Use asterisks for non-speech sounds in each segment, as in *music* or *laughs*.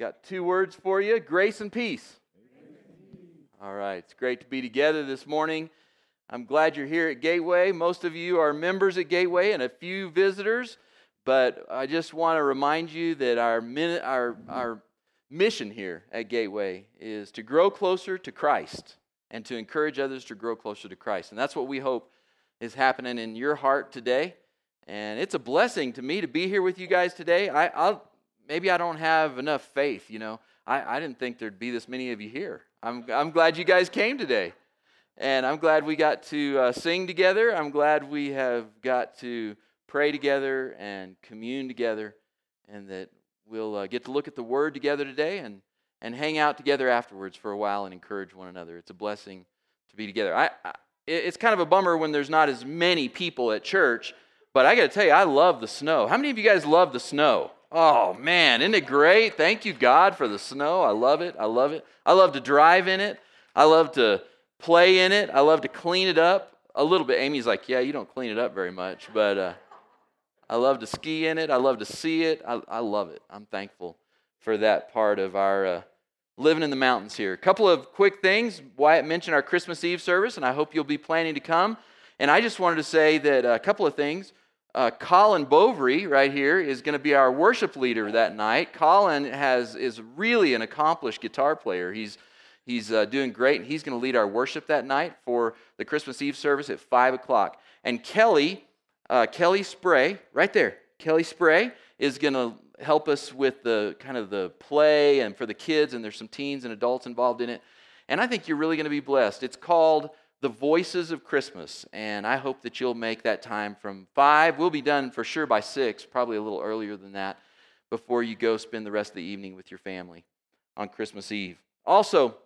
Got two words for you grace and peace. All right, it's great to be together this morning. I'm glad you're here at Gateway. Most of you are members at Gateway and a few visitors, but I just want to remind you that our, our, our mission here at Gateway is to grow closer to Christ and to encourage others to grow closer to Christ. And that's what we hope is happening in your heart today. And it's a blessing to me to be here with you guys today. I, I'll maybe I don't have enough faith, you know. I, I didn't think there'd be this many of you here. I'm, I'm glad you guys came today. And I'm glad we got to uh, sing together. I'm glad we have got to pray together and commune together, and that we'll uh, get to look at the Word together today and, and hang out together afterwards for a while and encourage one another. It's a blessing to be together. I, I it's kind of a bummer when there's not as many people at church, but I got to tell you, I love the snow. How many of you guys love the snow? Oh man, isn't it great? Thank you, God, for the snow. I love it. I love it. I love to drive in it. I love to play in it. I love to clean it up a little bit. Amy's like, Yeah, you don't clean it up very much, but uh, I love to ski in it. I love to see it. I, I love it. I'm thankful for that part of our uh, living in the mountains here. A couple of quick things. Wyatt mentioned our Christmas Eve service, and I hope you'll be planning to come. And I just wanted to say that a couple of things. Uh, Colin Bovary, right here, is going to be our worship leader that night. Colin has is really an accomplished guitar player. He's he's uh, doing great, and he's going to lead our worship that night for the Christmas Eve service at five o'clock. And Kelly, uh, Kelly Spray, right there, Kelly Spray is going to help us with the kind of the play and for the kids, and there's some teens and adults involved in it. And I think you're really going to be blessed. It's called the voices of Christmas. And I hope that you'll make that time from five. We'll be done for sure by six, probably a little earlier than that, before you go spend the rest of the evening with your family on Christmas Eve. Also,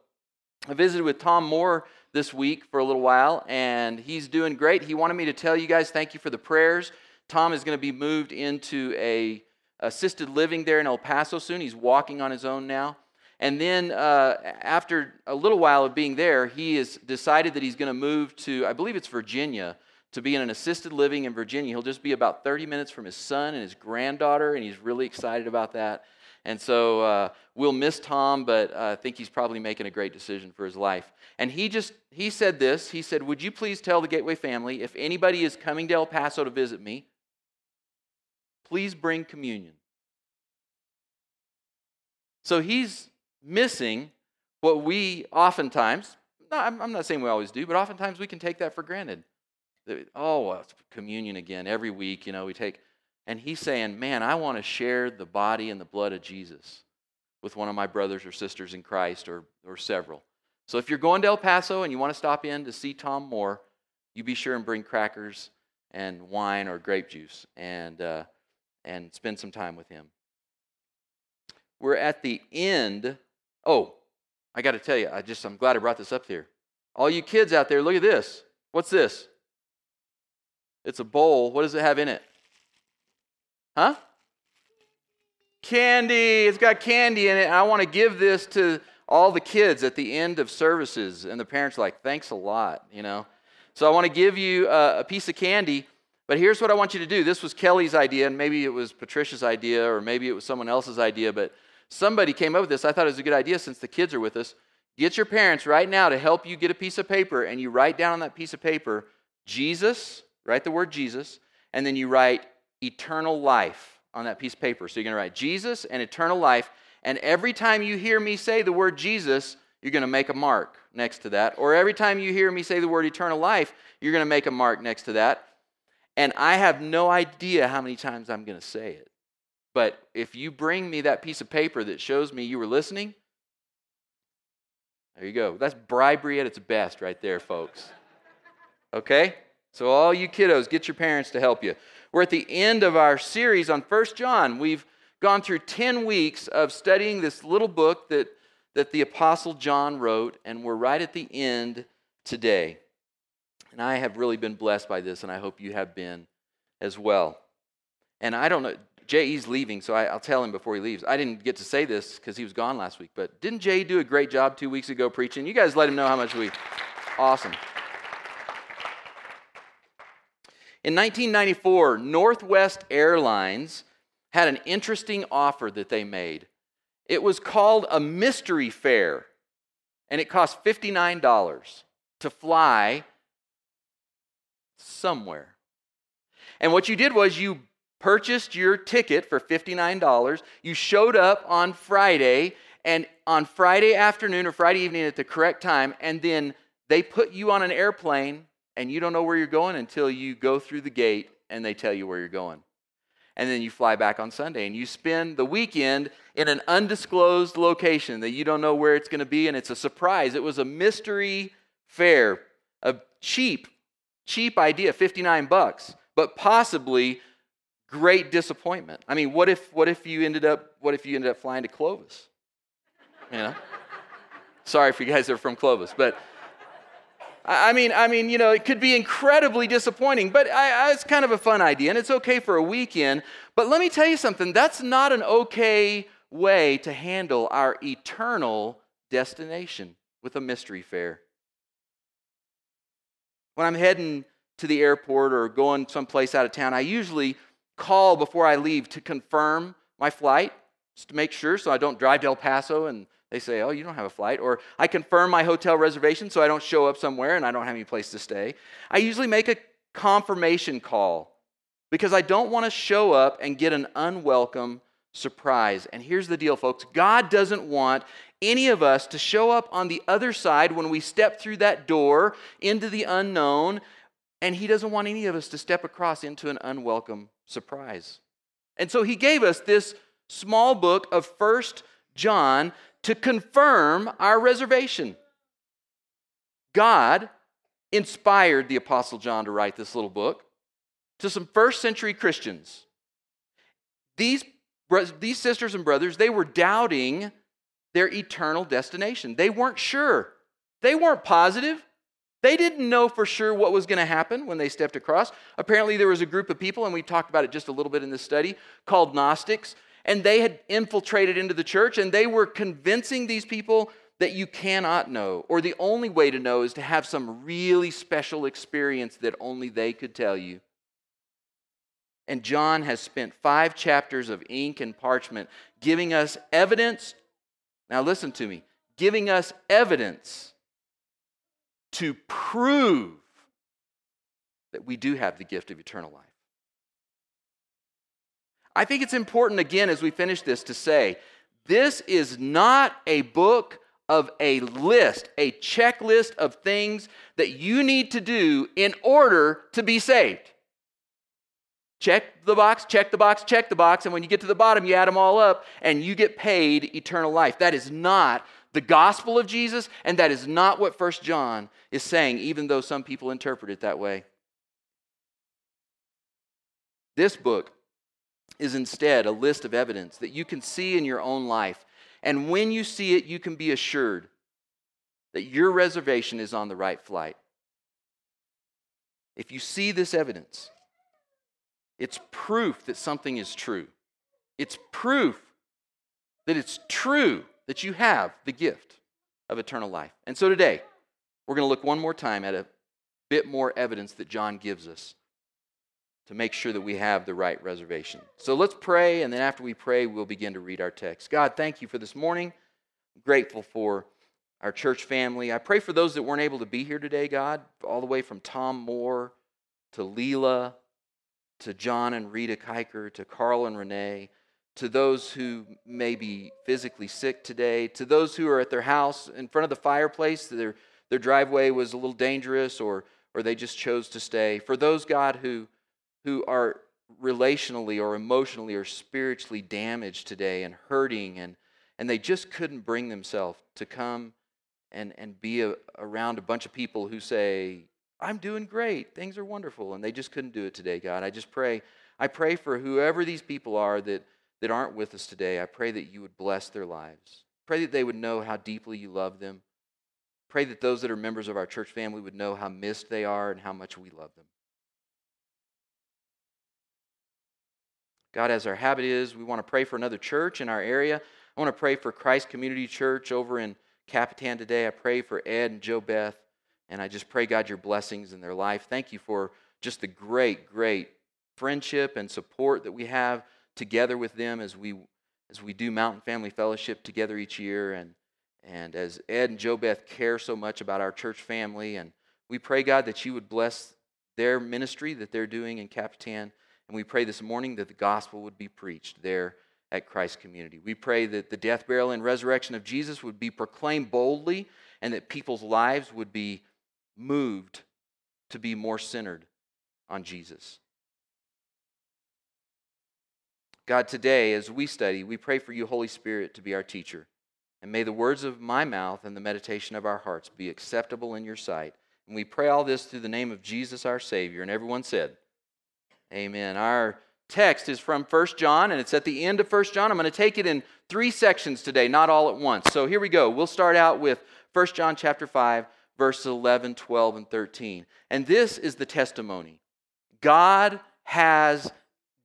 I visited with Tom Moore this week for a little while, and he's doing great. He wanted me to tell you guys thank you for the prayers. Tom is going to be moved into a assisted living there in El Paso soon. He's walking on his own now. And then, uh, after a little while of being there, he has decided that he's going to move to, I believe it's Virginia, to be in an assisted living in Virginia. He'll just be about 30 minutes from his son and his granddaughter, and he's really excited about that. And so uh, we'll miss Tom, but uh, I think he's probably making a great decision for his life. And he just he said this. He said, "Would you please tell the Gateway family if anybody is coming to El Paso to visit me, please bring communion." So he's missing what we oftentimes, I'm not saying we always do, but oftentimes we can take that for granted. Oh, well, communion again every week, you know, we take. And he's saying, man, I want to share the body and the blood of Jesus with one of my brothers or sisters in Christ or, or several. So if you're going to El Paso and you want to stop in to see Tom Moore, you be sure and bring crackers and wine or grape juice and, uh, and spend some time with him. We're at the end Oh, I got to tell you, I just I'm glad I brought this up here. All you kids out there, look at this. What's this? It's a bowl. What does it have in it? Huh? Candy. It's got candy in it. I want to give this to all the kids at the end of services. And the parents are like, thanks a lot, you know. So I want to give you a, a piece of candy. But here's what I want you to do. This was Kelly's idea, and maybe it was Patricia's idea, or maybe it was someone else's idea, but Somebody came up with this. I thought it was a good idea since the kids are with us. Get your parents right now to help you get a piece of paper, and you write down on that piece of paper Jesus, write the word Jesus, and then you write eternal life on that piece of paper. So you're going to write Jesus and eternal life, and every time you hear me say the word Jesus, you're going to make a mark next to that. Or every time you hear me say the word eternal life, you're going to make a mark next to that. And I have no idea how many times I'm going to say it. But if you bring me that piece of paper that shows me you were listening, there you go. That's bribery at its best, right there, folks. Okay? So, all you kiddos, get your parents to help you. We're at the end of our series on First John. We've gone through 10 weeks of studying this little book that, that the Apostle John wrote, and we're right at the end today. And I have really been blessed by this, and I hope you have been as well. And I don't know, J.E.'s leaving, so I, will tell him before he leaves. I didn't get to say this because he was gone last week, but didn't J.E. do a great job two weeks ago preaching? You guys let him know how much we. Awesome. In 1994, Northwest Airlines had an interesting offer that they made. It was called a mystery fare, and it cost $59 to fly somewhere. And what you did was you purchased your ticket for $59. You showed up on Friday, and on Friday afternoon or Friday evening at the correct time, and then they put you on an airplane, and you don't know where you're going until you go through the gate and they tell you where you're going. And then you fly back on Sunday, and you spend the weekend in an undisclosed location that you don't know where it's going to be, and it's a surprise. It was a mystery fare, a cheap, cheap idea, 59 bucks, but possibly great disappointment. I mean, what if what if you ended up what if you ended up flying to Clovis? You know? Sorry if you guys are from Clovis, but I mean, I mean, you know, it could be incredibly disappointing, but I, I, it's kind of a fun idea, and it's okay for a weekend. But let me tell you something that's not an okay way to handle our eternal destination with a mystery fare. When I'm heading to the airport or going someplace out of town, I usually call before I leave to confirm my flight, just to make sure so I don't drive to El Paso and they say, Oh, you don't have a flight. Or I confirm my hotel reservation so I don't show up somewhere and I don't have any place to stay. I usually make a confirmation call because I don't want to show up and get an unwelcome surprise. And here's the deal, folks God doesn't want any of us to show up on the other side when we step through that door into the unknown, and He doesn't want any of us to step across into an unwelcome surprise. And so He gave us this small book of First John to confirm our reservation. God inspired the Apostle John to write this little book to some first century Christians. These, these sisters and brothers, they were doubting their eternal destination. They weren't sure, they weren't positive. They didn't know for sure what was going to happen when they stepped across. Apparently, there was a group of people, and we talked about it just a little bit in this study, called Gnostics and they had infiltrated into the church and they were convincing these people that you cannot know, or the only way to know is to have some really special experience that only they could tell you. And John has spent five chapters of ink and parchment giving us evidence. Now, listen to me giving us evidence to prove that we do have the gift of eternal life. I think it's important, again, as we finish this, to say this is not a book of a list, a checklist of things that you need to do in order to be saved. Check the box, check the box, check the box, and when you get to the bottom, you add them all up and you get paid eternal life. That is not the gospel of Jesus, and that is not what First John is saying, even though some people interpret it that way. This book is instead a list of evidence that you can see in your own life. And when you see it, you can be assured that your reservation is on the right flight. If you see this evidence, it's proof that something is true. It's proof that it's true that you have the gift of eternal life. And so today, we're going to look one more time at a bit more evidence that John gives us to make sure that we have the right reservation. So let's pray, and then after we pray, we'll begin to read our text. God, thank you for this morning. I'm grateful for our church family. I pray for those that weren't able to be here today, God, all the way from Tom Moore to Leela to John and Rita Kiker to Carl and Renee to those who may be physically sick today, to those who are at their house in front of the fireplace, their, their driveway was a little dangerous or, or they just chose to stay. For those, God, who who are relationally or emotionally or spiritually damaged today and hurting and, and they just couldn't bring themselves to come and, and be a, around a bunch of people who say, I'm doing great, things are wonderful, and they just couldn't do it today, God. I just pray, I pray for whoever these people are that, that aren't with us today. I pray that you would bless their lives. Pray that they would know how deeply you love them. Pray that those that are members of our church family would know how missed they are and how much we love them. God, as our habit is, we want to pray for another church in our area. I want to pray for Christ Community Church over in Capitan today. I pray for Ed and Joe Beth. And I just pray, God, your blessings in their life. Thank you for just the great, great friendship and support that we have together with them as we as we do Mountain Family Fellowship together each year, and, and as Ed and Joe Beth care so much about our church family. And we pray, God, that you would bless their ministry that they're doing in Capitan. And we pray this morning that the gospel would be preached there at Christ Community. We pray that the death, burial, and resurrection of Jesus would be proclaimed boldly and that people's lives would be moved to be more centered on Jesus. God, today, as we study, we pray for you, Holy Spirit, to be our teacher. And may the words of my mouth and the meditation of our hearts be acceptable in your sight. And we pray all this through the name of Jesus, our Savior. And everyone said, Amen. Our text is from 1 John, and it's at the end of 1 John. I'm going to take it in three sections today, not all at once. So here we go. We'll start out with 1 John chapter 5, verses 11, 12, and 13. And this is the testimony God has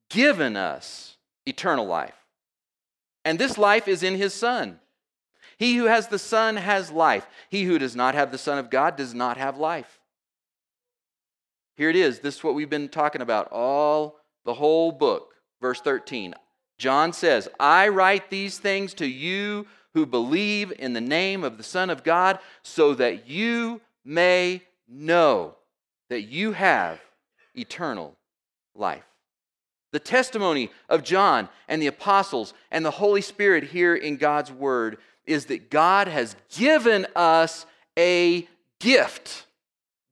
given us eternal life. And this life is in his Son. He who has the Son has life. He who does not have the Son of God does not have life. Here it is. This is what we've been talking about all the whole book. Verse 13. John says, I write these things to you who believe in the name of the Son of God, so that you may know that you have eternal life. The testimony of John and the apostles and the Holy Spirit here in God's Word is that God has given us a gift,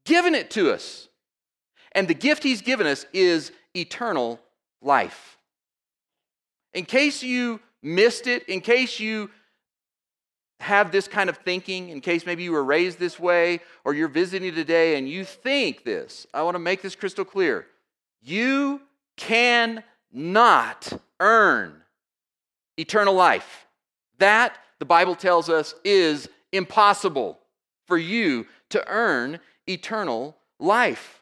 given it to us. And the gift He's given us is eternal life. In case you missed it, in case you have this kind of thinking, in case maybe you were raised this way or you're visiting today and you think this, I want to make this crystal clear. You cannot earn eternal life. That, the Bible tells us, is impossible for you to earn eternal life.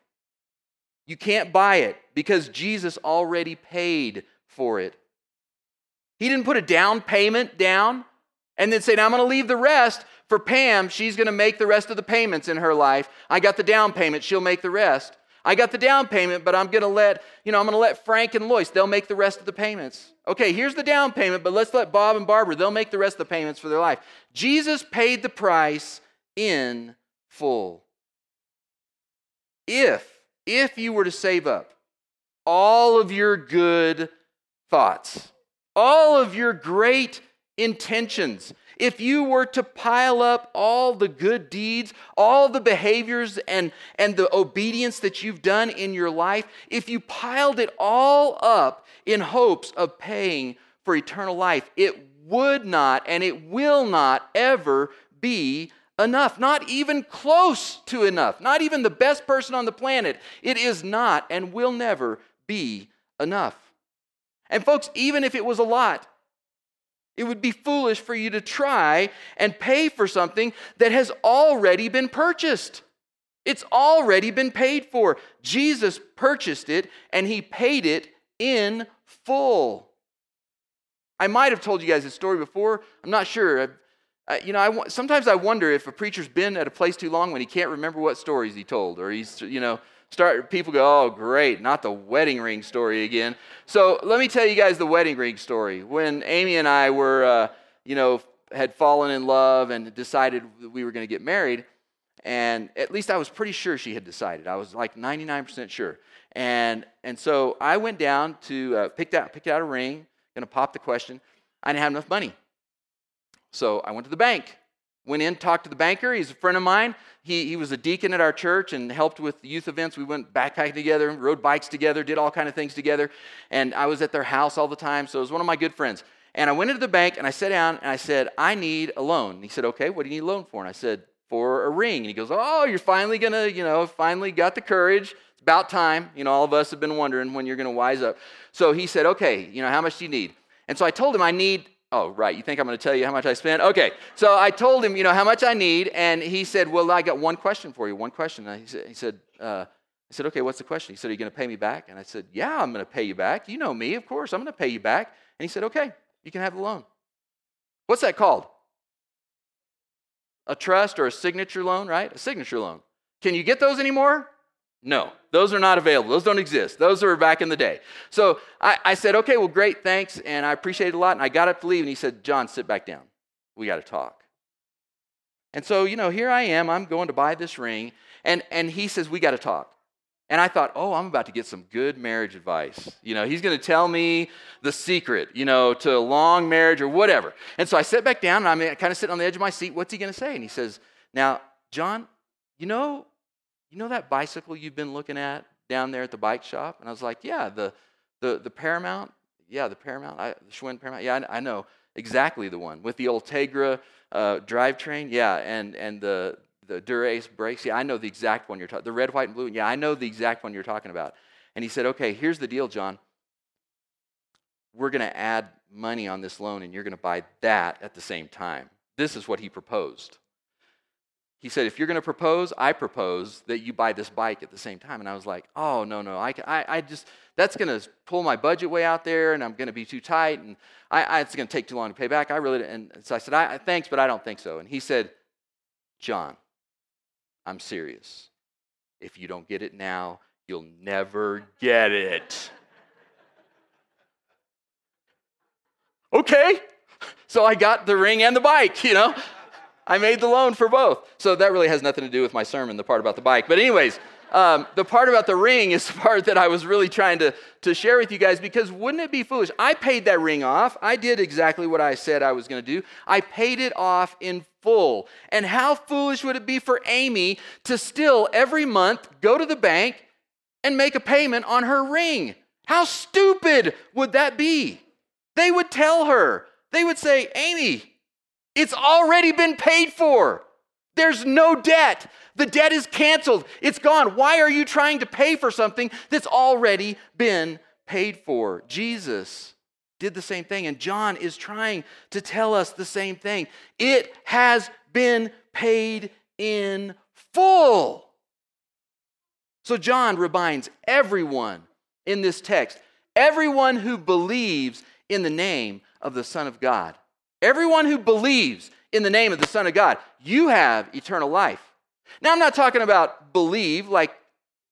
You can't buy it because Jesus already paid for it. He didn't put a down payment down and then say, Now I'm going to leave the rest for Pam. She's going to make the rest of the payments in her life. I got the down payment, she'll make the rest. I got the down payment, but I'm going to let, you know, I'm going to let Frank and Lois, they'll make the rest of the payments. Okay, here's the down payment, but let's let Bob and Barbara, they'll make the rest of the payments for their life. Jesus paid the price in full. If, if you were to save up all of your good thoughts, all of your great intentions. If you were to pile up all the good deeds, all the behaviors and, and the obedience that you've done in your life, if you piled it all up in hopes of paying for eternal life, it would not and it will not ever be enough. Not even close to enough. Not even the best person on the planet. It is not and will never be enough. And, folks, even if it was a lot, it would be foolish for you to try and pay for something that has already been purchased. It's already been paid for. Jesus purchased it and he paid it in full. I might have told you guys this story before. I'm not sure. I, you know, I, sometimes I wonder if a preacher's been at a place too long when he can't remember what stories he told, or he's, you know, start people go, oh great, not the wedding ring story again. So let me tell you guys the wedding ring story. When Amy and I were, uh, you know, had fallen in love and decided we were going to get married, and at least I was pretty sure she had decided. I was like 99% sure. And and so I went down to uh, picked out picked out a ring, going to pop the question. I didn't have enough money, so I went to the bank Went in, talked to the banker. He's a friend of mine. He, he was a deacon at our church and helped with youth events. We went backpacking together, rode bikes together, did all kind of things together. And I was at their house all the time, so it was one of my good friends. And I went into the bank and I sat down and I said, I need a loan. And he said, Okay, what do you need a loan for? And I said, For a ring. And he goes, Oh, you're finally gonna, you know, finally got the courage. It's about time. You know, all of us have been wondering when you're gonna wise up. So he said, Okay, you know, how much do you need? And so I told him I need Oh, right. You think I'm going to tell you how much I spent? Okay. So I told him, you know, how much I need. And he said, Well, I got one question for you. One question. And he said, he said uh, I said, Okay, what's the question? He said, Are you going to pay me back? And I said, Yeah, I'm going to pay you back. You know me, of course. I'm going to pay you back. And he said, Okay, you can have the loan. What's that called? A trust or a signature loan, right? A signature loan. Can you get those anymore? No, those are not available. Those don't exist. Those are back in the day. So I, I said, okay, well, great, thanks. And I appreciate it a lot. And I got up to leave, and he said, John, sit back down. We got to talk. And so, you know, here I am. I'm going to buy this ring. And, and he says, we got to talk. And I thought, oh, I'm about to get some good marriage advice. You know, he's going to tell me the secret, you know, to a long marriage or whatever. And so I sit back down and I'm eh, kind of sitting on the edge of my seat. What's he going to say? And he says, now, John, you know, you know that bicycle you've been looking at down there at the bike shop? And I was like, yeah, the, the, the Paramount. Yeah, the Paramount, I, the Schwinn Paramount. Yeah, I, I, know exactly the one with the Ultegra uh, drivetrain. Yeah, and, and the, the Dura-Ace brakes. Yeah, I know the exact one you're talking The red, white, and blue. Yeah, I know the exact one you're talking about. And he said, okay, here's the deal, John. We're going to add money on this loan, and you're going to buy that at the same time. This is what he proposed he said, if you're going to propose, I propose that you buy this bike at the same time. And I was like, oh, no, no, I, I, I just, that's going to pull my budget way out there and I'm going to be too tight and I, I, it's going to take too long to pay back. I really, and so I said, I, thanks, but I don't think so. And he said, John, I'm serious. If you don't get it now, you'll never get it. *laughs* okay. So I got the ring and the bike, you know. I made the loan for both. So that really has nothing to do with my sermon, the part about the bike. But, anyways, um, the part about the ring is *laughs* the part that I was really trying to, to share with you guys because wouldn't it be foolish? I paid that ring off. I did exactly what I said I was going to do. I paid it off in full. And how foolish would it be for Amy to still every month go to the bank and make a payment on her ring? How stupid would that be? They would tell her, they would say, Amy, it's already been paid for. There's no debt. The debt is canceled. It's gone. Why are you trying to pay for something that's already been paid for? Jesus did the same thing, and John is trying to tell us the same thing. It has been paid in full. So John reminds everyone in this text, everyone who believes in the name of the Son of God, Everyone who believes in the name of the Son of God, you have eternal life. Now, I'm not talking about believe like,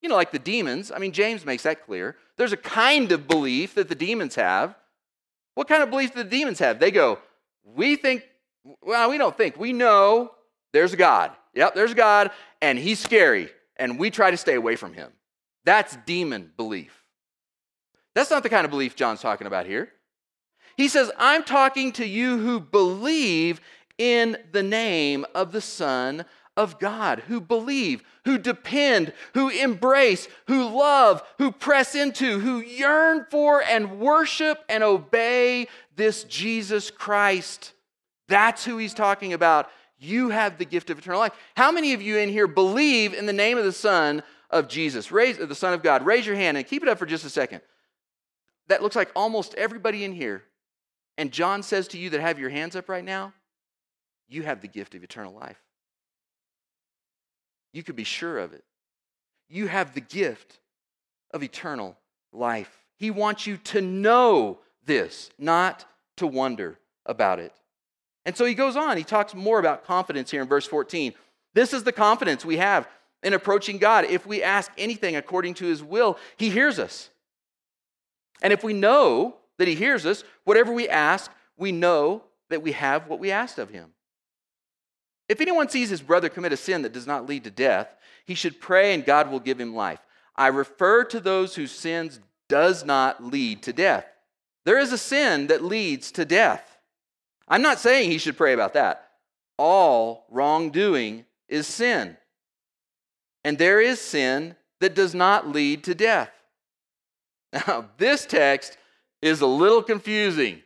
you know, like the demons. I mean, James makes that clear. There's a kind of belief that the demons have. What kind of belief do the demons have? They go, we think, well, we don't think, we know there's a God. Yep, there's a God, and he's scary, and we try to stay away from him. That's demon belief. That's not the kind of belief John's talking about here. He says, I'm talking to you who believe in the name of the Son of God, who believe, who depend, who embrace, who love, who press into, who yearn for and worship and obey this Jesus Christ. That's who he's talking about. You have the gift of eternal life. How many of you in here believe in the name of the Son of Jesus, raise, the Son of God? Raise your hand and keep it up for just a second. That looks like almost everybody in here. And John says to you that have your hands up right now, you have the gift of eternal life. You can be sure of it. You have the gift of eternal life. He wants you to know this, not to wonder about it. And so he goes on. He talks more about confidence here in verse 14. This is the confidence we have in approaching God. If we ask anything according to his will, he hears us. And if we know that he hears us. Whatever we ask, we know that we have what we asked of him. If anyone sees his brother commit a sin that does not lead to death, he should pray and God will give him life. I refer to those whose sins does not lead to death. There is a sin that leads to death. I'm not saying he should pray about that. All wrongdoing is sin. And there is sin that does not lead to death. Now, this text is a little confusing.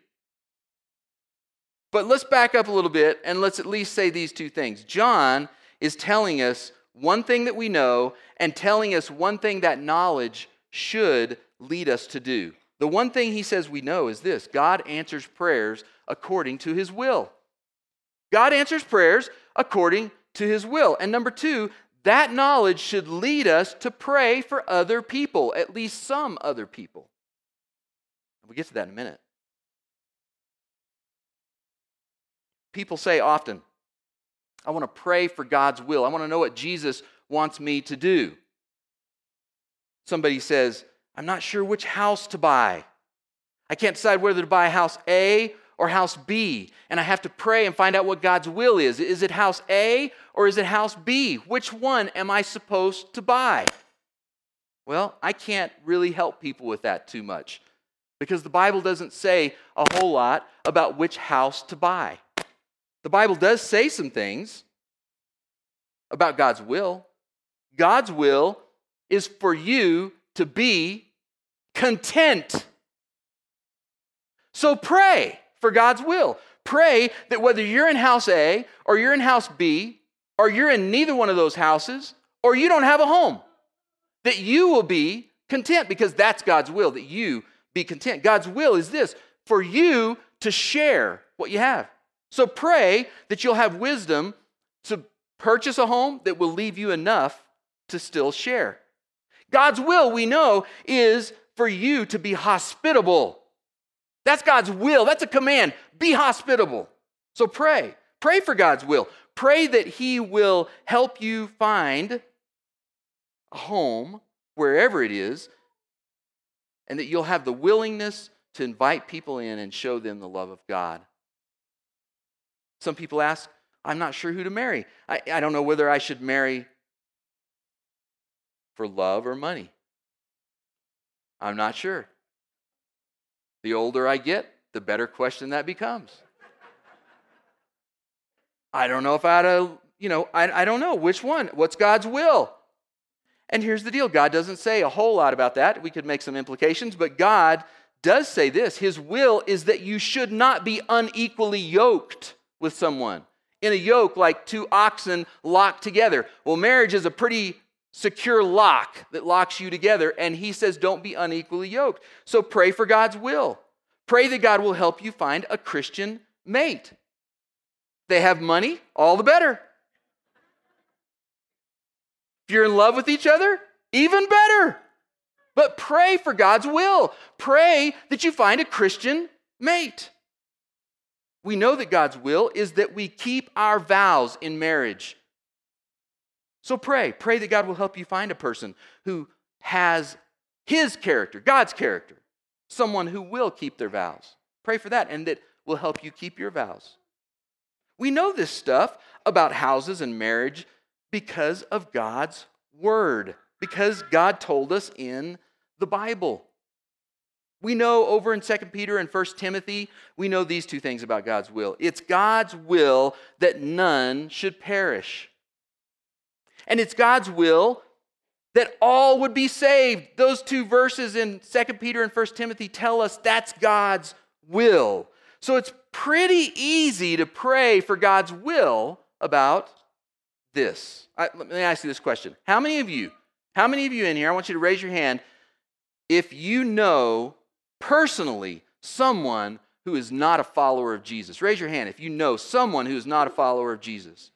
But let's back up a little bit and let's at least say these two things. John is telling us one thing that we know and telling us one thing that knowledge should lead us to do. The one thing he says we know is this God answers prayers according to his will. God answers prayers according to his will. And number two, that knowledge should lead us to pray for other people, at least some other people. We'll get to that in a minute. People say often, I want to pray for God's will. I want to know what Jesus wants me to do. somebody says, I'm not sure which house to buy. I can't decide whether to buy house A or house B. And I have to pray and find out what God's will is. Is it house A or is it house B? Which one am I supposed to buy? Well, I can't really help people with that too much because the Bible doesn't say a whole lot about which house to buy. The Bible does say some things about God's will. God's will is for you to be content. So pray for God's will. Pray that whether you're in house A or you're in house B or you're in neither one of those houses or you don't have a home, that you will be content because that's God's will, that you be content. God's will is this for you to share what you have. So pray that you'll have wisdom to purchase a home that will leave you enough to still share. God's will, we know, is for you to be hospitable. That's God's will. That's a command. Be hospitable. So pray. Pray for God's will. Pray that He will help you find a home wherever it is, and that you'll have the willingness to invite people in and show them the love of God. Some people ask, I'm not sure who to marry. I, I don't know whether I should marry for love or money. I'm not sure. The older I get, the better question that becomes. I don't know if I ought to, you know, I, I don't know which one. What's God's will? And here's the deal God doesn't say a whole lot about that. We could make some implications, but God does say this His will is that you should not be unequally yoked with someone. In a yoke, like two oxen locked together. Well, marriage is a pretty secure lock that locks you together, and He says don't be unequally yoked. So pray for God's will. Pray that God will help you find a Christian mate. They have money, all the better. You're in love with each other, even better. But pray for God's will. Pray that you find a Christian mate. We know that God's will is that we keep our vows in marriage. So pray. Pray that God will help you find a person who has his character, God's character, someone who will keep their vows. Pray for that and that will help you keep your vows. We know this stuff about houses and marriage because of God's word, because God told us in the Bible. We know over in 2 Peter and 1 Timothy, we know these two things about God's will. It's God's will that none should perish. And it's God's will that all would be saved. Those two verses in 2 Peter and 1 Timothy tell us that's God's will. So it's pretty easy to pray for God's will about this. I, let me ask you this question. How many of you, how many of you in here, I want you to raise your hand if you know personally someone who is not a follower of Jesus? Raise your hand if you know someone who is not a follower of Jesus.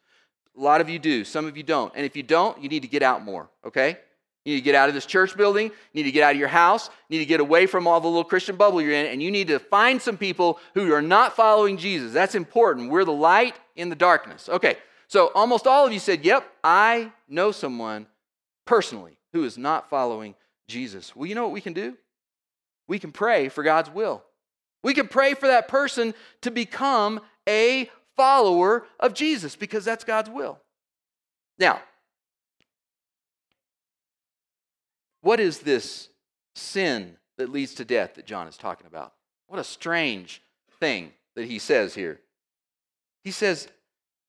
A lot of you do, some of you don't. And if you don't, you need to get out more, okay? You need to get out of this church building. You need to get out of your house. You need to get away from all the little Christian bubble you're in. And you need to find some people who are not following Jesus. That's important. We're the light in the darkness. Okay, so almost all of you said, Yep, I know someone personally who is not following Jesus. Well, you know what we can do? We can pray for God's will. We can pray for that person to become a follower of Jesus because that's God's will. Now, what is this sin that leads to death that John is talking about? What a strange thing that he says here. He says,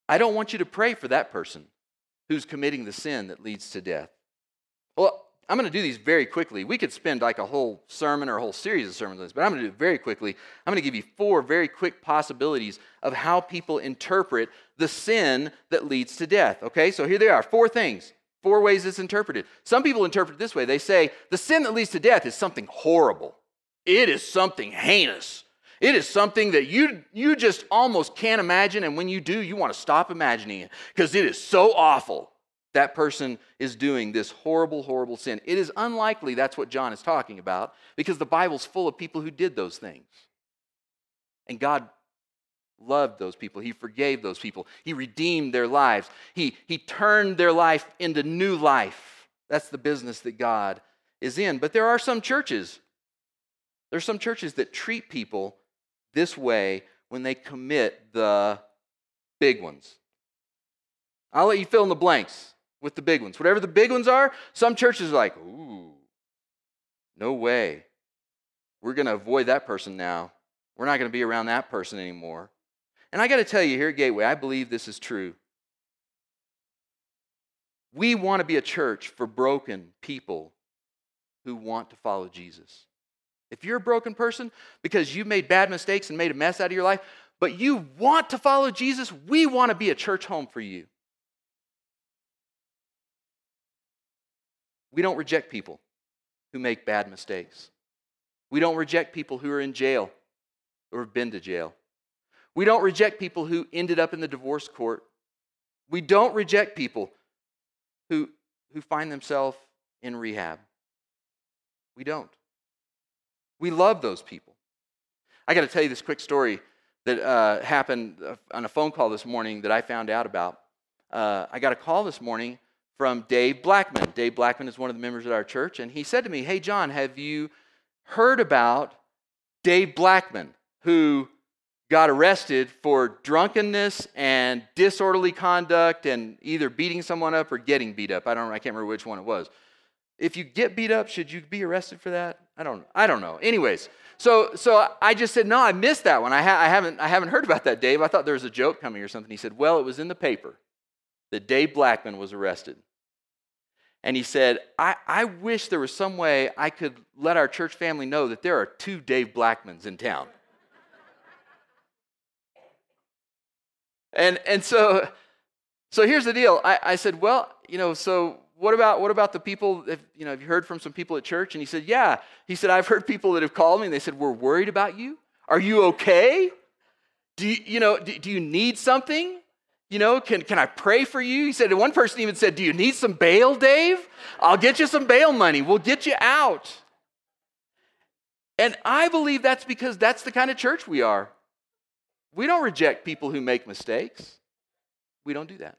I don't want you to pray for that person who's committing the sin that leads to death. Well, I'm going to do these very quickly. We could spend like a whole sermon or a whole series of sermons on this, but I'm going to do it very quickly. I'm going to give you four very quick possibilities of how people interpret the sin that leads to death. Okay, so here they are four things, four ways it's interpreted. Some people interpret it this way they say the sin that leads to death is something horrible, it is something heinous. It is something that you, you just almost can't imagine, and when you do, you want to stop imagining it because it is so awful. That person is doing this horrible, horrible sin. It is unlikely that's what John is talking about because the Bible's full of people who did those things. And God loved those people. He forgave those people. He redeemed their lives. He, he turned their life into new life. That's the business that God is in. But there are some churches, there's some churches that treat people this way when they commit the big ones. I'll let you fill in the blanks with the big ones. Whatever the big ones are, some churches are like, ooh, no way. We're going to avoid that person now. We're not going to be around that person anymore. And I got to tell you here at Gateway, I believe this is true. We want to be a church for broken people who want to follow Jesus. If you're a broken person because you made bad mistakes and made a mess out of your life, but you want to follow Jesus, we want to be a church home for you. We don't reject people who make bad mistakes. We don't reject people who are in jail or have been to jail. We don't reject people who ended up in the divorce court. We don't reject people who, who find themselves in rehab. We don't. We love those people. I got to tell you this quick story that uh, happened uh, on a phone call this morning that I found out about. Uh, I got a call this morning from Dave Blackman. Dave Blackman is one of the members of our church, and he said to me, Hey, John, have you heard about Dave Blackman, who got arrested for drunkenness and disorderly conduct and either beating someone up or getting beat up. I don't I can't remember which one it was. If you get beat up, should you be arrested for that? I don't I don't know. Anyways, so so I just said no, I missed that one. I, ha- I haven't I haven't heard about that, Dave. I thought there was a joke coming or something. He said, "Well, it was in the paper that Dave Blackman was arrested." And he said, I, I wish there was some way I could let our church family know that there are two Dave Blackmans in town. And, and so, so here's the deal. I, I said, well, you know, so what about what about the people if, you know have you heard from some people at church? And he said yeah. He said i've heard people that have called me and they said we're worried about you. Are you okay? Do you, you know do, do you need something? You know can, can i pray for you he said and one person even said do you need some bail dave? I'll get you some bail money. We'll get you out. And i believe that's because that's the kind of church we are. We don't reject people who make mistakes. We don't do that.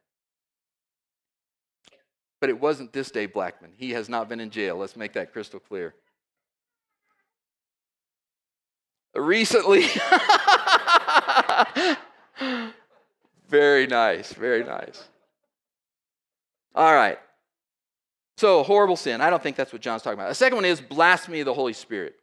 But it wasn't this Dave Blackman. He has not been in jail. Let's make that crystal clear. Recently, *laughs* very nice, very nice. All right. So, horrible sin. I don't think that's what John's talking about. The second one is blasphemy of the Holy Spirit.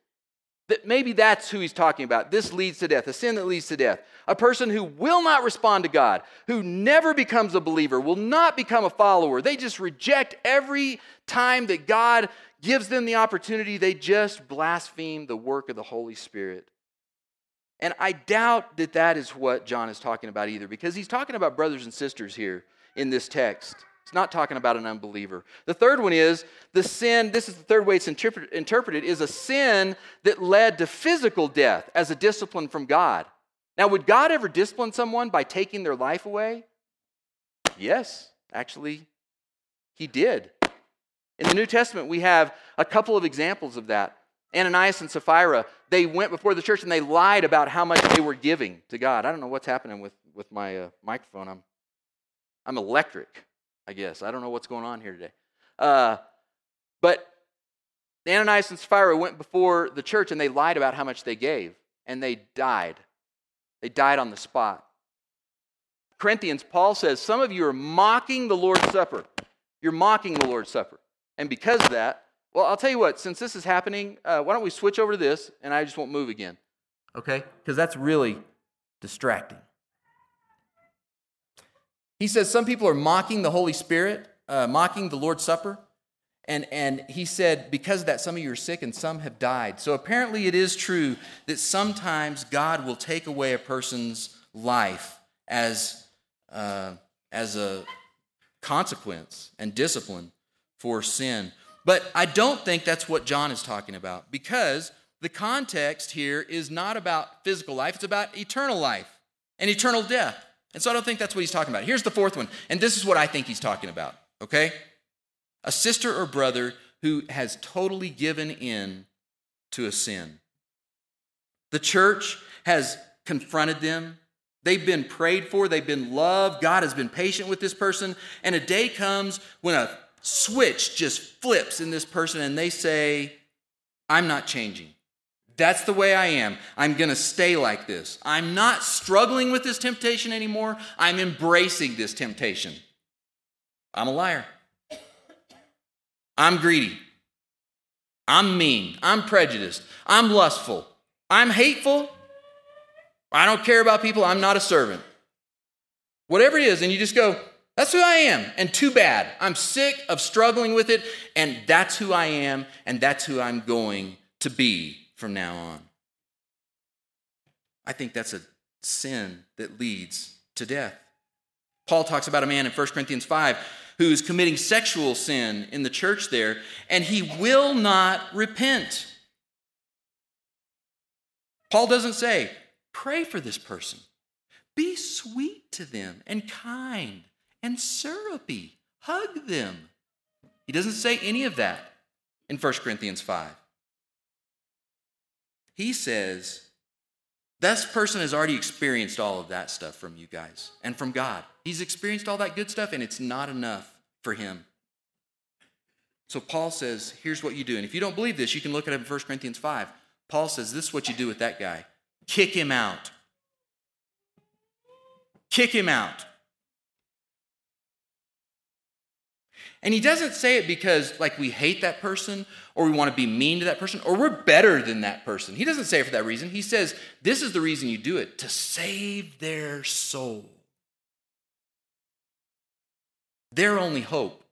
That maybe that's who he's talking about. This leads to death, a sin that leads to death. A person who will not respond to God, who never becomes a believer, will not become a follower. They just reject every time that God gives them the opportunity, they just blaspheme the work of the Holy Spirit. And I doubt that that is what John is talking about either, because he's talking about brothers and sisters here in this text. It's not talking about an unbeliever. The third one is the sin, this is the third way it's interpret, interpreted, is a sin that led to physical death as a discipline from God. Now, would God ever discipline someone by taking their life away? Yes, actually, He did. In the New Testament, we have a couple of examples of that. Ananias and Sapphira, they went before the church and they lied about how much they were giving to God. I don't know what's happening with, with my uh, microphone. I'm, I'm electric. I guess. I don't know what's going on here today. Uh, but Ananias and Sapphira went before the church and they lied about how much they gave, and they died. They died on the spot. Corinthians, Paul says, Some of you are mocking the Lord's Supper. You're mocking the Lord's Supper. And because of that, well, I'll tell you what, since this is happening, uh, why don't we switch over to this and I just won't move again? Okay? Because that's really distracting. He says some people are mocking the Holy Spirit, uh, mocking the Lord's Supper. And, and he said, because of that, some of you are sick and some have died. So apparently, it is true that sometimes God will take away a person's life as, uh, as a consequence and discipline for sin. But I don't think that's what John is talking about because the context here is not about physical life, it's about eternal life and eternal death. And so I don't think that's what he's talking about. Here's the fourth one, and this is what I think he's talking about, okay? A sister or brother who has totally given in to a sin. The church has confronted them. They've been prayed for, they've been loved. God has been patient with this person. And a day comes when a switch just flips in this person and they say, I'm not changing. That's the way I am. I'm going to stay like this. I'm not struggling with this temptation anymore. I'm embracing this temptation. I'm a liar. I'm greedy. I'm mean. I'm prejudiced. I'm lustful. I'm hateful. I don't care about people. I'm not a servant. Whatever it is, and you just go, that's who I am. And too bad. I'm sick of struggling with it, and that's who I am, and that's who I'm going to be from now on. I think that's a sin that leads to death. Paul talks about a man in 1 Corinthians 5 who's committing sexual sin in the church there, and he will not repent. Paul doesn't say, pray for this person. Be sweet to them and kind and syrupy. Hug them. He doesn't say any of that in 1 Corinthians 5. He says, this person has already experienced all of that stuff from you guys and from God. He's experienced all that good stuff, and it's not enough for him. So Paul says, here's what you do. And if you don't believe this, you can look at it in 1 Corinthians 5. Paul says, this is what you do with that guy kick him out. Kick him out. And he doesn't say it because, like, we hate that person or we want to be mean to that person or we're better than that person. He doesn't say it for that reason. He says, this is the reason you do it to save their soul. Their only hope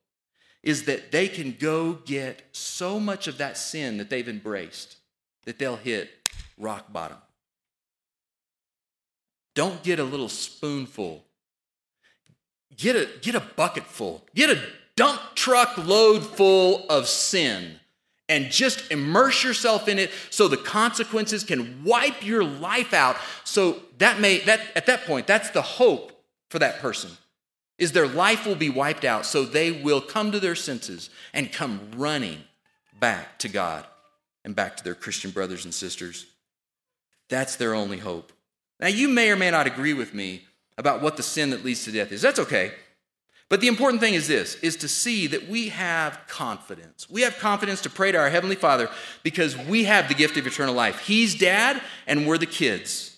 is that they can go get so much of that sin that they've embraced that they'll hit rock bottom. Don't get a little spoonful. Get a, get a bucketful. Get a dump truck load full of sin and just immerse yourself in it so the consequences can wipe your life out. So that may that at that point that's the hope for that person is their life will be wiped out. So they will come to their senses and come running back to God and back to their Christian brothers and sisters. That's their only hope. Now you may or may not agree with me about what the sin that leads to death is. That's okay but the important thing is this is to see that we have confidence. We have confidence to pray to our heavenly Father because we have the gift of eternal life. He's dad and we're the kids.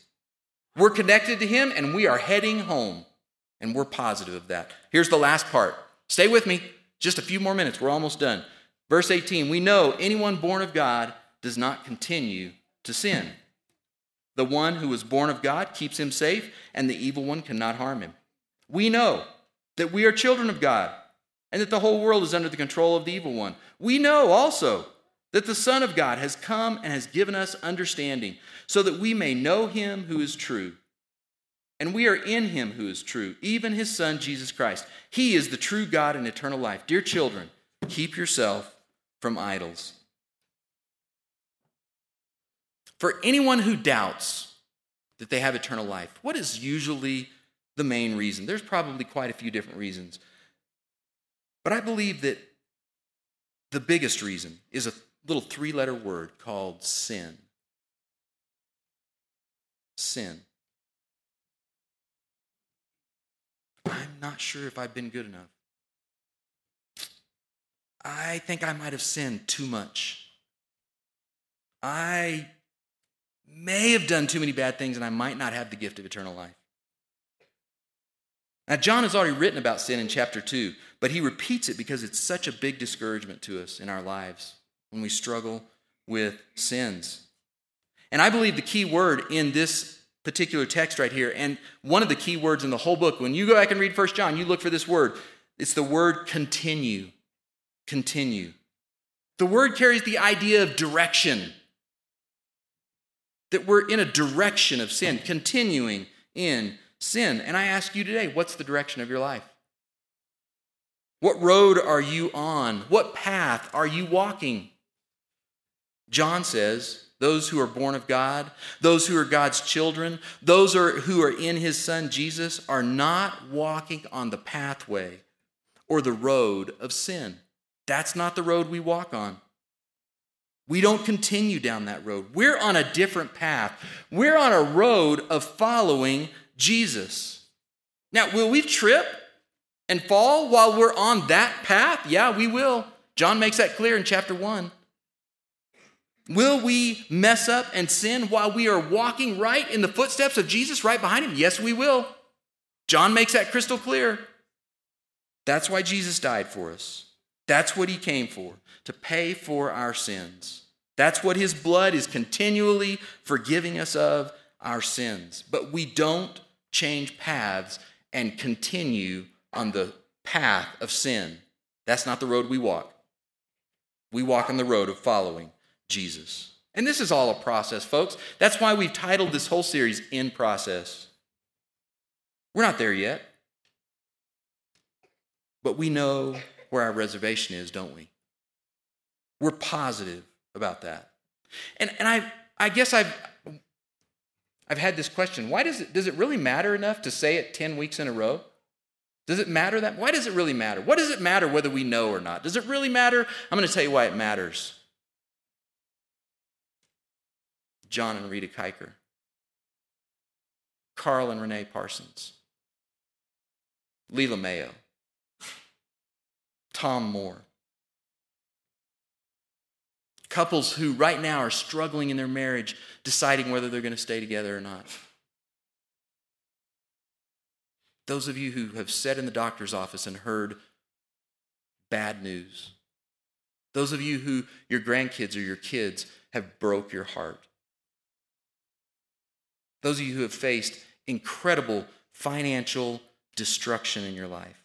We're connected to him and we are heading home. And we're positive of that. Here's the last part. Stay with me. Just a few more minutes. We're almost done. Verse 18 We know anyone born of God does not continue to sin. The one who was born of God keeps him safe, and the evil one cannot harm him. We know that we are children of God, and that the whole world is under the control of the evil one. We know also that the Son of God has come and has given us understanding, so that we may know him who is true. And we are in him who is true, even his Son, Jesus Christ. He is the true God and eternal life. Dear children, keep yourself from idols. For anyone who doubts that they have eternal life, what is usually the main reason. There's probably quite a few different reasons. But I believe that the biggest reason is a little three letter word called sin. Sin. I'm not sure if I've been good enough. I think I might have sinned too much. I may have done too many bad things and I might not have the gift of eternal life. Now, John has already written about sin in chapter 2, but he repeats it because it's such a big discouragement to us in our lives when we struggle with sins. And I believe the key word in this particular text right here, and one of the key words in the whole book, when you go back and read First John, you look for this word. It's the word continue. Continue. The word carries the idea of direction. That we're in a direction of sin, continuing in sin. And I ask you today, what's the direction of your life? What road are you on? What path are you walking? John says, those who are born of God, those who are God's children, those are, who are in his son Jesus are not walking on the pathway or the road of sin. That's not the road we walk on. We don't continue down that road. We're on a different path. We're on a road of following Jesus. Now, will we trip? and fall while we're on that path? Yeah, we will. John makes that clear in chapter 1. Will we mess up and sin while we are walking right in the footsteps of Jesus right behind him? Yes, we will. John makes that crystal clear. That's why Jesus died for us. That's what he came for, to pay for our sins. That's what his blood is continually forgiving us of our sins. But we don't change paths and continue on the path of sin. That's not the road we walk. We walk on the road of following Jesus. And this is all a process, folks. That's why we've titled this whole series In Process. We're not there yet. But we know where our reservation is, don't we? We're positive about that. And, and I, I guess I've, I've had this question why does it, does it really matter enough to say it 10 weeks in a row? Does it matter that? Why does it really matter? What does it matter whether we know or not? Does it really matter? I'm going to tell you why it matters. John and Rita Kiker, Carl and Renee Parsons, Leela Mayo, Tom Moore. Couples who right now are struggling in their marriage, deciding whether they're going to stay together or not. Those of you who have sat in the doctor's office and heard bad news. Those of you who your grandkids or your kids have broke your heart. Those of you who have faced incredible financial destruction in your life.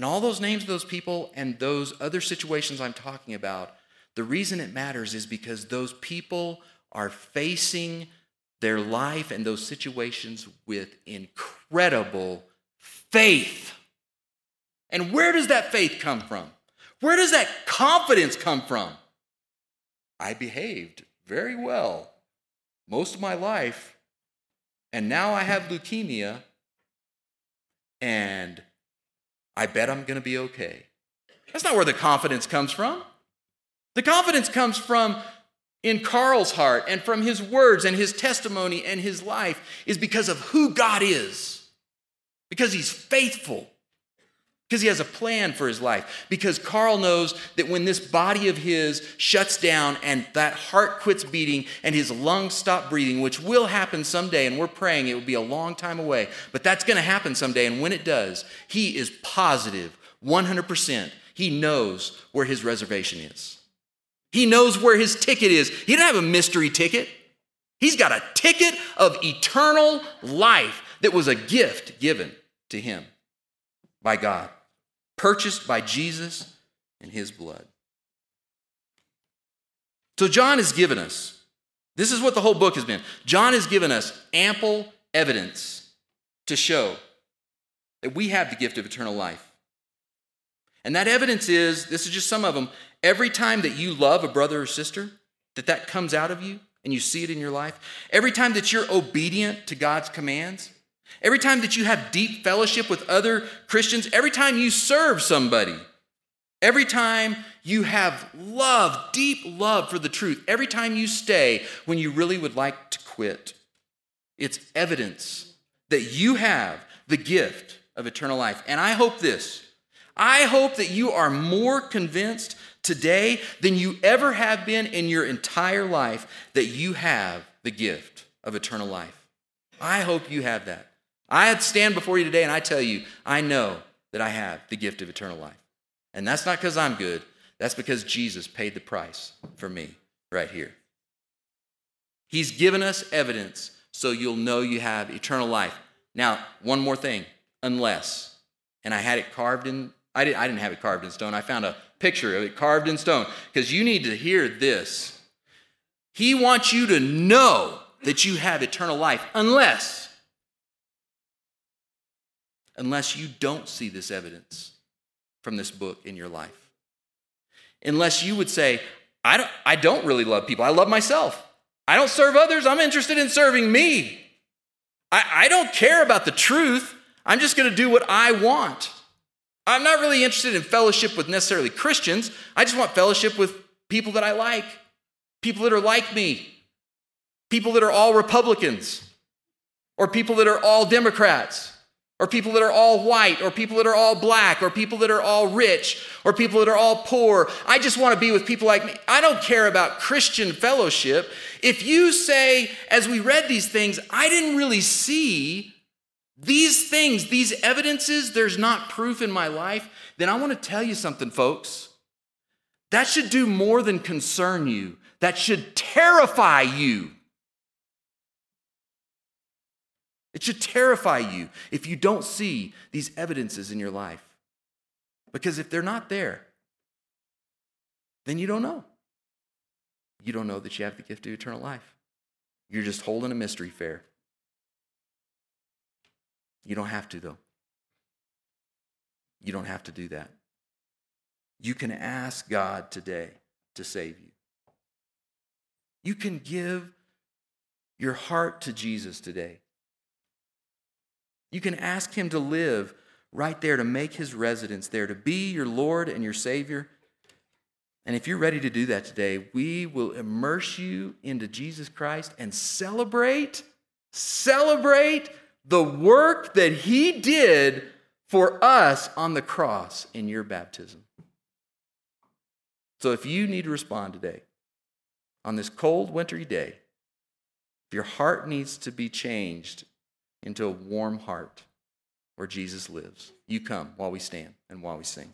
And all those names of those people and those other situations I'm talking about, the reason it matters is because those people are facing their life and those situations with incredible faith. And where does that faith come from? Where does that confidence come from? I behaved very well most of my life, and now I have leukemia, and I bet I'm going to be okay. That's not where the confidence comes from. The confidence comes from in Carl's heart and from his words and his testimony and his life is because of who God is, because he's faithful because he has a plan for his life. Because Carl knows that when this body of his shuts down and that heart quits beating and his lungs stop breathing, which will happen someday, and we're praying it will be a long time away, but that's going to happen someday. And when it does, he is positive, 100%. He knows where his reservation is. He knows where his ticket is. He didn't have a mystery ticket. He's got a ticket of eternal life that was a gift given to him by God purchased by Jesus and his blood. So, John has given us, this is what the whole book has been. John has given us ample evidence to show that we have the gift of eternal life. And that evidence is this is just some of them. Every time that you love a brother or sister, that that comes out of you and you see it in your life. Every time that you're obedient to God's commands, Every time that you have deep fellowship with other Christians, every time you serve somebody, every time you have love, deep love for the truth, every time you stay when you really would like to quit, it's evidence that you have the gift of eternal life. And I hope this I hope that you are more convinced today than you ever have been in your entire life that you have the gift of eternal life. I hope you have that. I stand before you today and I tell you, I know that I have the gift of eternal life. And that's not because I'm good, that's because Jesus paid the price for me right here. He's given us evidence so you'll know you have eternal life. Now, one more thing, unless, and I had it carved in, I didn't, I didn't have it carved in stone. I found a picture of it carved in stone because you need to hear this. He wants you to know that you have eternal life, unless unless you don't see this evidence from this book in your life. Unless you would say, I don't, I don't really love people, I love myself. I don't serve others, I'm interested in serving me. I, I don't care about the truth, I'm just gonna do what I want. I'm not really interested in fellowship with necessarily Christians, I just want fellowship with people that I like, people that are like me, people that are all Republicans, or people that are all Democrats or people that are all white, or people that are all black, or people that are all rich, or people that are all poor. I just want to be with people like me. I don't care about Christian fellowship. If you say, as we read these things, I didn't really see these things, these evidences, there's not proof in my life, then I want to tell you something, folks. That should do more than concern you, that should terrify you. It should terrify you if you don't see these evidences in your life. Because if they're not there, then you don't know. You don't know that you have the gift of eternal life. You're just holding a mystery fare. You don't have to, though. You don't have to do that. You can ask God today to save you. You can give your heart to Jesus today. You can ask Him to live right there, to make His residence there, to be your Lord and your Savior. And if you're ready to do that today, we will immerse you into Jesus Christ and celebrate, celebrate the work that He did for us on the cross in your baptism. So if you need to respond today, on this cold, wintry day, if your heart needs to be changed into a warm heart where Jesus lives. You come while we stand and while we sing.